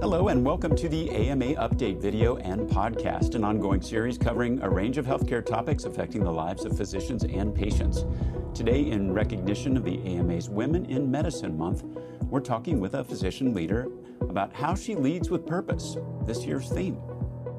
Hello, and welcome to the AMA Update video and podcast, an ongoing series covering a range of healthcare topics affecting the lives of physicians and patients. Today, in recognition of the AMA's Women in Medicine Month, we're talking with a physician leader about how she leads with purpose, this year's theme.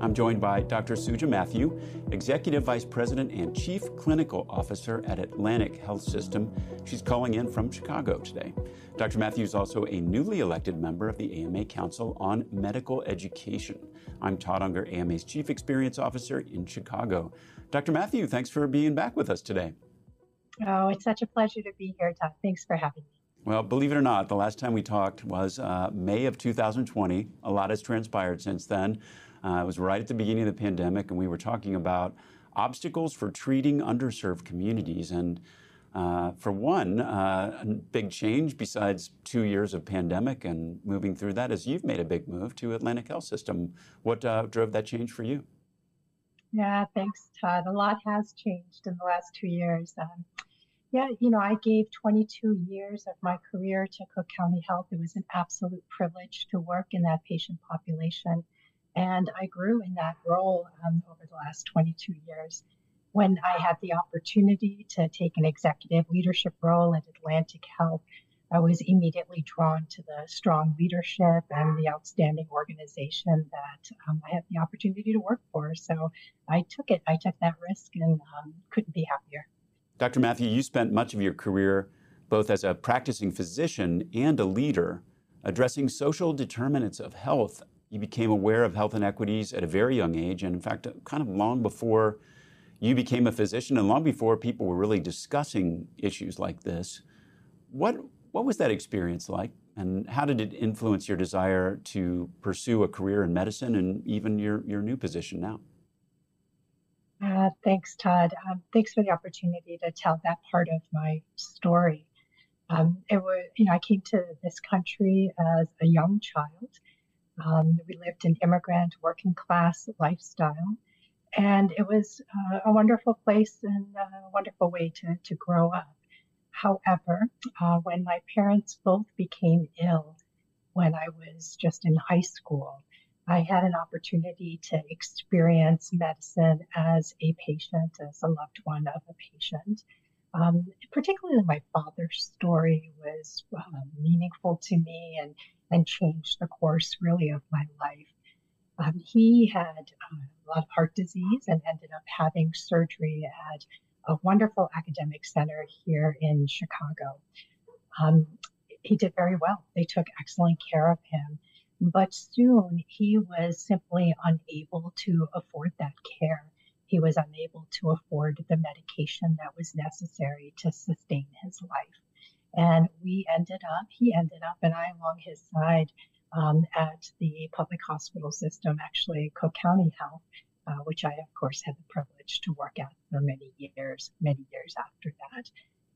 I'm joined by Dr. Suja Mathew, Executive Vice President and Chief Clinical Officer at Atlantic Health System. She's calling in from Chicago today. Dr. Mathew is also a newly elected member of the AMA Council on Medical Education. I'm Todd Unger, AMA's Chief Experience Officer in Chicago. Dr. Mathew, thanks for being back with us today. Oh, it's such a pleasure to be here, Todd. Thanks for having me. Well, believe it or not, the last time we talked was uh, May of 2020. A lot has transpired since then. Uh, it was right at the beginning of the pandemic, and we were talking about obstacles for treating underserved communities. And uh, for one, uh, a big change besides two years of pandemic and moving through that is you've made a big move to Atlantic Health System. What uh, drove that change for you? Yeah, thanks, Todd. A lot has changed in the last two years. Um, yeah, you know, I gave 22 years of my career to Cook County Health. It was an absolute privilege to work in that patient population. And I grew in that role um, over the last 22 years. When I had the opportunity to take an executive leadership role at Atlantic Health, I was immediately drawn to the strong leadership and the outstanding organization that um, I had the opportunity to work for. So I took it. I took that risk and um, couldn't be happier. Dr. Mathew, you spent much of your career both as a practicing physician and a leader addressing social determinants of health you became aware of health inequities at a very young age, and in fact, kind of long before you became a physician and long before people were really discussing issues like this. What, what was that experience like, and how did it influence your desire to pursue a career in medicine and even your, your new position now? Uh, thanks, Todd. Um, thanks for the opportunity to tell that part of my story. Um, it was, you know, I came to this country as a young child um, we lived an immigrant, working class lifestyle. And it was uh, a wonderful place and a wonderful way to, to grow up. However, uh, when my parents both became ill when I was just in high school, I had an opportunity to experience medicine as a patient, as a loved one of a patient. Um, particularly my father's story was uh, meaningful to me and and changed the course really of my life. Um, he had uh, a lot of heart disease and ended up having surgery at a wonderful academic center here in Chicago. Um, he did very well. They took excellent care of him. But soon he was simply unable to afford that care. He was unable to afford the medication that was necessary to sustain his life. And we ended up, he ended up, and I along his side um, at the public hospital system, actually, Cook County Health, uh, which I, of course, had the privilege to work at for many years, many years after that.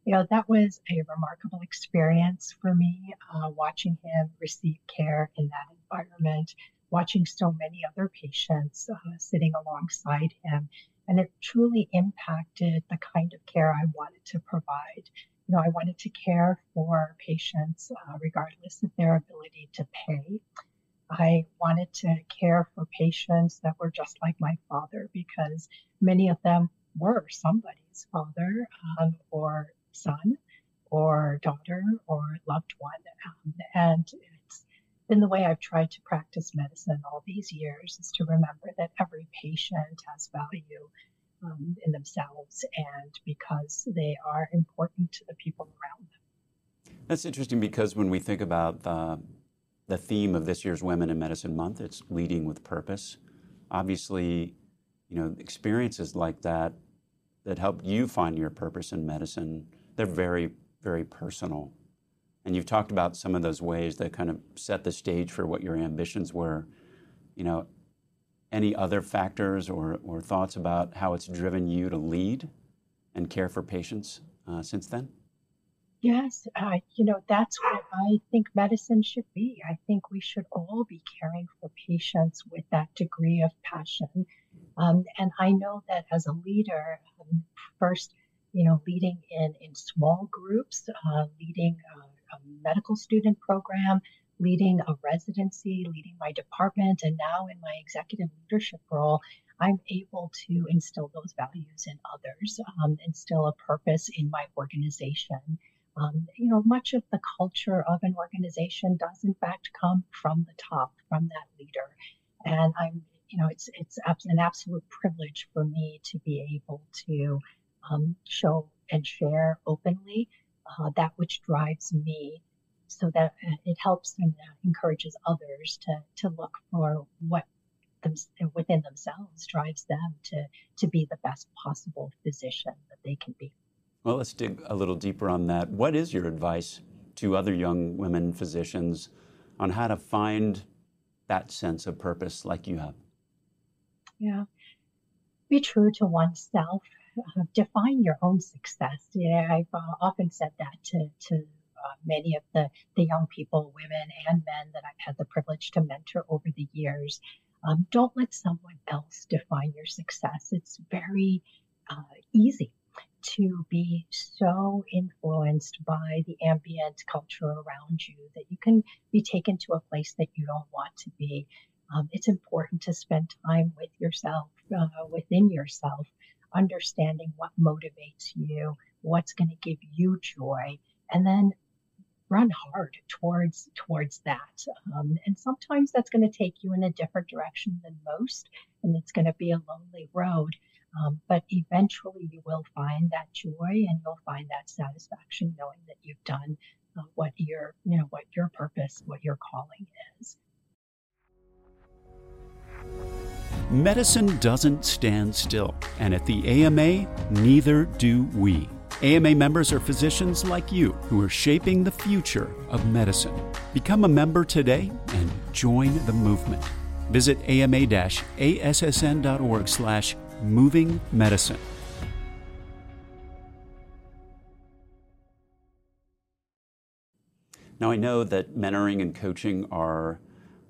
You know, that was a remarkable experience for me, uh, watching him receive care in that environment, watching so many other patients uh, sitting alongside him. And it truly impacted the kind of care I wanted to provide you know, I wanted to care for patients uh, regardless of their ability to pay. I wanted to care for patients that were just like my father because many of them were somebody's father um, or son or daughter or loved one. Um, and it's been the way I've tried to practice medicine all these years is to remember that every patient has value um, in themselves and because they are important to the people around them. That's interesting because when we think about the, the theme of this year's Women in Medicine Month, it's leading with purpose. Obviously, you know, experiences like that that help you find your purpose in medicine, they're very, very personal. And you've talked about some of those ways that kind of set the stage for what your ambitions were. You know, any other factors or, or thoughts about how it's driven you to lead and care for patients uh, since then? Yes, uh, you know, that's what I think medicine should be. I think we should all be caring for patients with that degree of passion. Um, and I know that as a leader, um, first, you know, leading in, in small groups, uh, leading a, a medical student program, leading a residency, leading my department, and now in my executive leadership role, I'm able to instill those values in others, um, instill a purpose in my organization. Um, you know, much of the culture of an organization does in fact come from the top, from that leader. And I'm, you know, it's it's an absolute privilege for me to be able to um, show and share openly uh, that which drives me so that uh, it helps and uh, encourages others to, to look for what them, within themselves drives them to, to be the best possible physician that they can be. Well, let's dig a little deeper on that. What is your advice to other young women physicians on how to find that sense of purpose like you have? Yeah. Be true to oneself. Uh, define your own success. Yeah, I've uh, often said that to, to uh, many of the, the young people, women and men that I've had the privilege to mentor over the years. Um, don't let someone else define your success. It's very uh, easy to be so influenced by the ambient culture around you that you can be taken to a place that you don't want to be. Um, it's important to spend time with yourself, uh, within yourself, understanding what motivates you, what's going to give you joy, and then run hard towards towards that. Um, and sometimes that's going to take you in a different direction than most, and it's going to be a lonely road. Um, but eventually, you will find that joy, and you'll find that satisfaction knowing that you've done uh, what your you know what your purpose, what your calling is. Medicine doesn't stand still, and at the AMA, neither do we. AMA members are physicians like you who are shaping the future of medicine. Become a member today and join the movement. Visit ama-assn.org slash moving medicine. Now, I know that mentoring and coaching are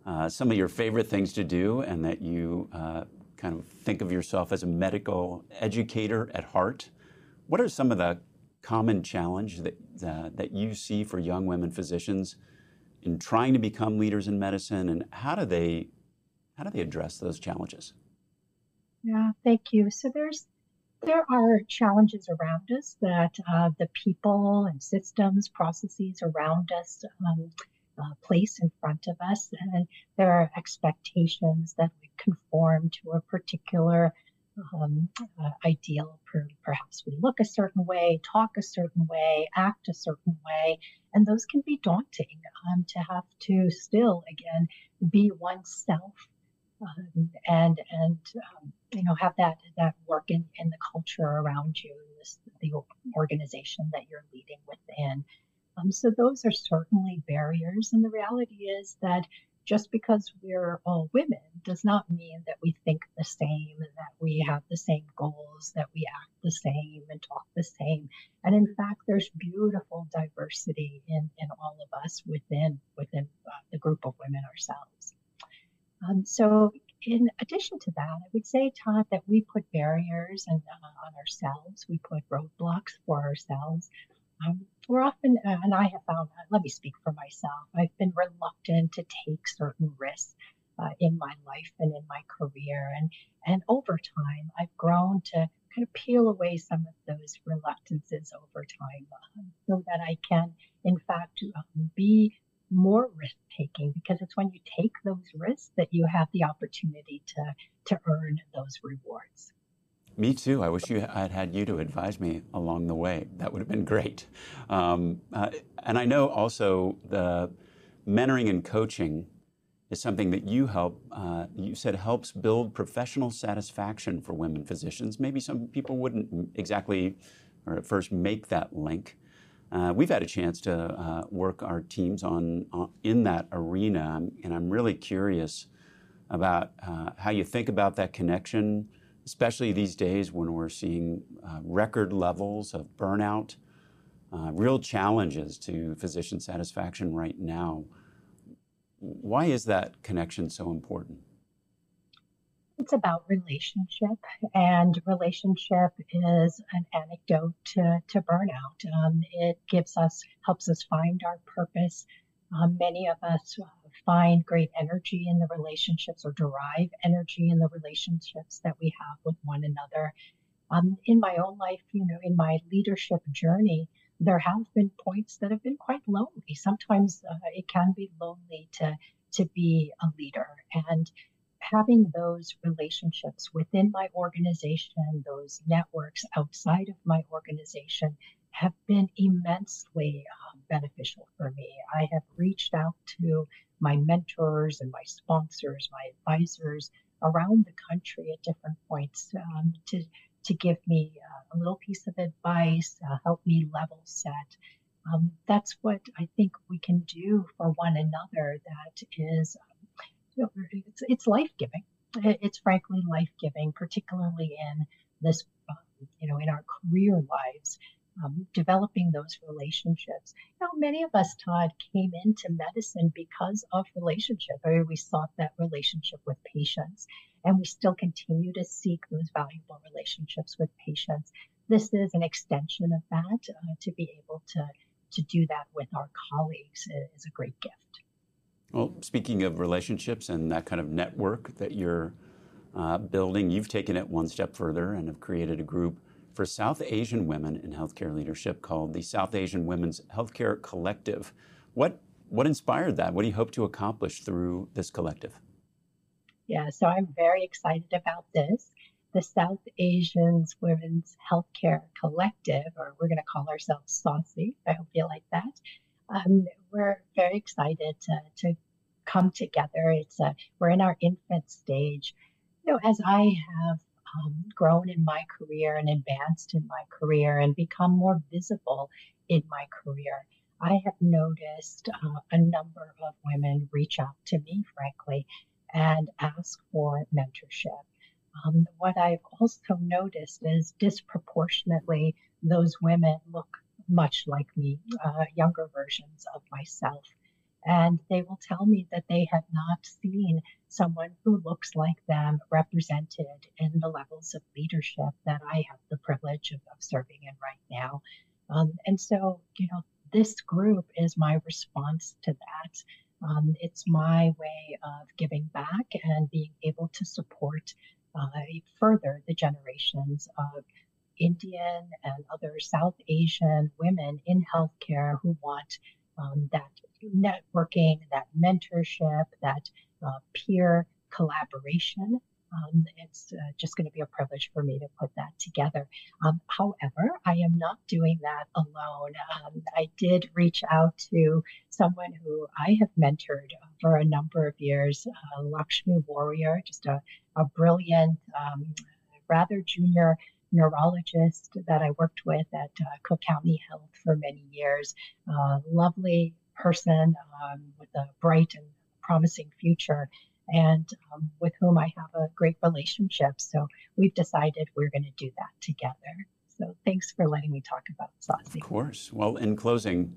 uh, some of your favorite things to do, and that you uh, kind of think of yourself as a medical educator at heart. What are some of the common challenges that, uh, that you see for young women physicians in trying to become leaders in medicine, and how do they how do they address those challenges? Yeah, thank you. So there's there are challenges around us that uh, the people and systems, processes around us um, uh, place in front of us, and there are expectations that we conform to a particular um, uh, ideal. Per, perhaps we look a certain way, talk a certain way, act a certain way, and those can be daunting um, to have to still, again, be oneself um, and and um, you know have that that work in, in the culture around you, this, the organization that you're leading within. Um, so those are certainly barriers, and the reality is that just because we're all women does not mean that we think the same and that we have the same goals, that we act the same and talk the same. And in fact, there's beautiful diversity in, in all of us within within uh, the group of women ourselves. Um, so, in addition to that, I would say, Todd, that we put barriers and, uh, on ourselves. We put roadblocks for ourselves um, we're often, uh, and I have found, uh, let me speak for myself, I've been reluctant to take certain risks uh, in my life and in my career. And, and over time, I've grown to kind of peel away some of those reluctances over time um, so that I can, in fact, um, be more risk taking because it's when you take those risks that you have the opportunity to, to earn those rewards. Me too. I wish you I had had you to advise me along the way. That would have been great. Um, uh, and I know also the mentoring and coaching is something that you help. Uh, you said helps build professional satisfaction for women physicians. Maybe some people wouldn't exactly, or at first make that link. Uh, we've had a chance to uh, work our teams on, on, in that arena, and I'm really curious about uh, how you think about that connection especially these days when we're seeing uh, record levels of burnout, uh, real challenges to physician satisfaction right now. Why is that connection so important? It's about relationship, and relationship is an antidote to, to burnout. Um, it gives us, helps us find our purpose, Um, many of us find great energy in the relationships or derive energy in the relationships that we have with one another. Um, in my own life, you know, in my leadership journey, there have been points that have been quite lonely. Sometimes uh, it can be lonely to to be a leader, and having those relationships within my organization, those networks outside of my organization, have been immensely uh, beneficial for me. I have reached out to my mentors and my sponsors, my advisors around the country at different points um, to to give me uh, a little piece of advice, uh, help me level set. Um, that's what I think we can do for one another. That is, um, you know, it's, it's life giving. It's frankly life giving, particularly in this, um, you know, in our career lives um, developing those relationships. Know, many of us, Todd, came into medicine because of relationship. I mean, we sought that relationship with patients, and we still continue to seek those valuable relationships with patients. This is an extension of that. Uh, to be able to to do that with our colleagues is a great gift. Well, speaking of relationships and that kind of network that you're uh, building, you've taken it one step further and have created a group for South Asian women in healthcare leadership called the South Asian Women's Healthcare Collective. What, what inspired that? What do you hope to accomplish through this collective? Yeah, so I'm very excited about this. The South Asians Women's Healthcare Collective, or we're going to call ourselves SAWSY. I hope you like that. Um, we're very excited to, to come together. It's a, we're in our infant stage. You know, as I have um, grown in my career and advanced in my career and become more visible in my career, I have noticed uh, a number of women reach out to me, frankly, and ask for mentorship. Um, what I've also noticed is disproportionately those women look much like me, uh, younger versions of myself. And they will tell me that they have not seen someone who looks like them represented in the levels of leadership that I have the privilege of, of serving in right now. Um, and so, you know, this group is my response to that. Um, it's my way of giving back and being able to support uh, further the generations of Indian and other South Asian women in healthcare who want um, that networking, that mentorship, that uh, peer collaboration. Um, it's uh, just going to be a privilege for me to put that together. Um, however, I am not doing that alone. Um, I did reach out to someone who I have mentored for a number of years, uh, Lakshmi Warrior, just a, a brilliant, um, rather junior neurologist that I worked with at uh, Cook County Health for many years. Uh, lovely person um, with a bright and promising future and um, with whom I have a great relationship. So we've decided we're going to do that together. So thanks for letting me talk about SAWSY. Of course. Well, in closing,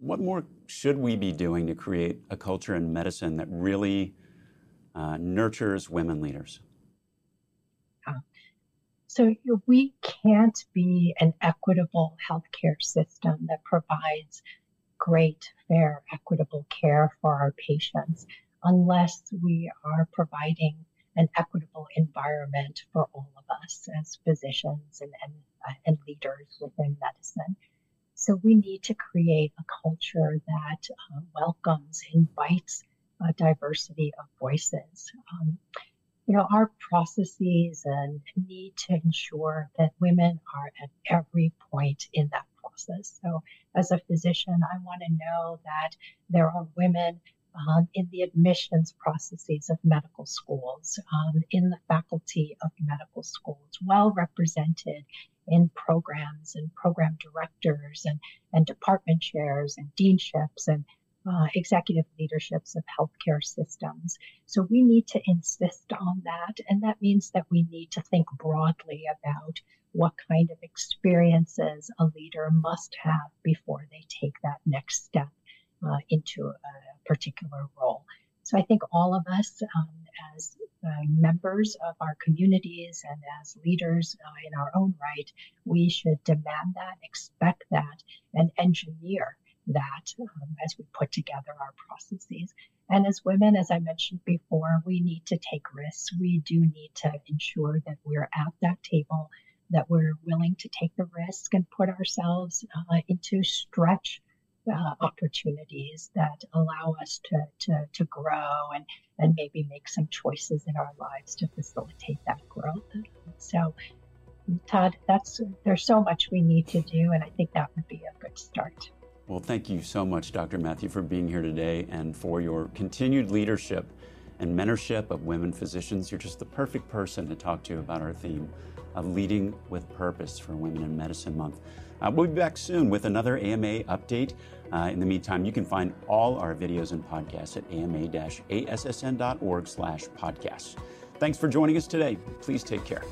what more should we be doing to create a culture in medicine that really uh, nurtures women leaders? Uh, so we can't be an equitable healthcare system that provides great, fair, equitable care for our patients unless we are providing an equitable environment for all of us as physicians and, and, uh, and leaders within medicine. So we need to create a culture that uh, welcomes, invites a diversity of voices. Um, you know, our processes and need to ensure that women are at every point in that process. So, as a physician, I want to know that there are women um, in the admissions processes of medical schools, um, in the faculty of medical schools, well represented in programs and program directors and, and department chairs and deanships and uh, executive leaderships of healthcare systems. So we need to insist on that. And that means that we need to think broadly about what kind of experiences a leader must have before they take that next step uh, into a particular role. So I think all of us, um, as uh, members of our communities and as leaders uh, in our own right, we should demand that, expect that, and engineer that um, as we put together our processes. And as women, as I mentioned before, we need to take risks. We do need to ensure that we're at that table, that we're willing to take the risk and put ourselves uh, into stretch uh, opportunities that allow us to, to, to grow and, and maybe make some choices in our lives to facilitate that growth. So, Todd, that's there's so much we need to do, and I think that would be a good start. Well, thank you so much, Dr. Mathew, for being here today and for your continued leadership and mentorship of women physicians. You're just the perfect person to talk to about our theme of leading with purpose for Women in Medicine Month. Uh, we'll be back soon with another AMA update. Uh, in the meantime, you can find all our videos and podcasts at ama-assn.org slash podcasts. Thanks for joining us today. Please take care.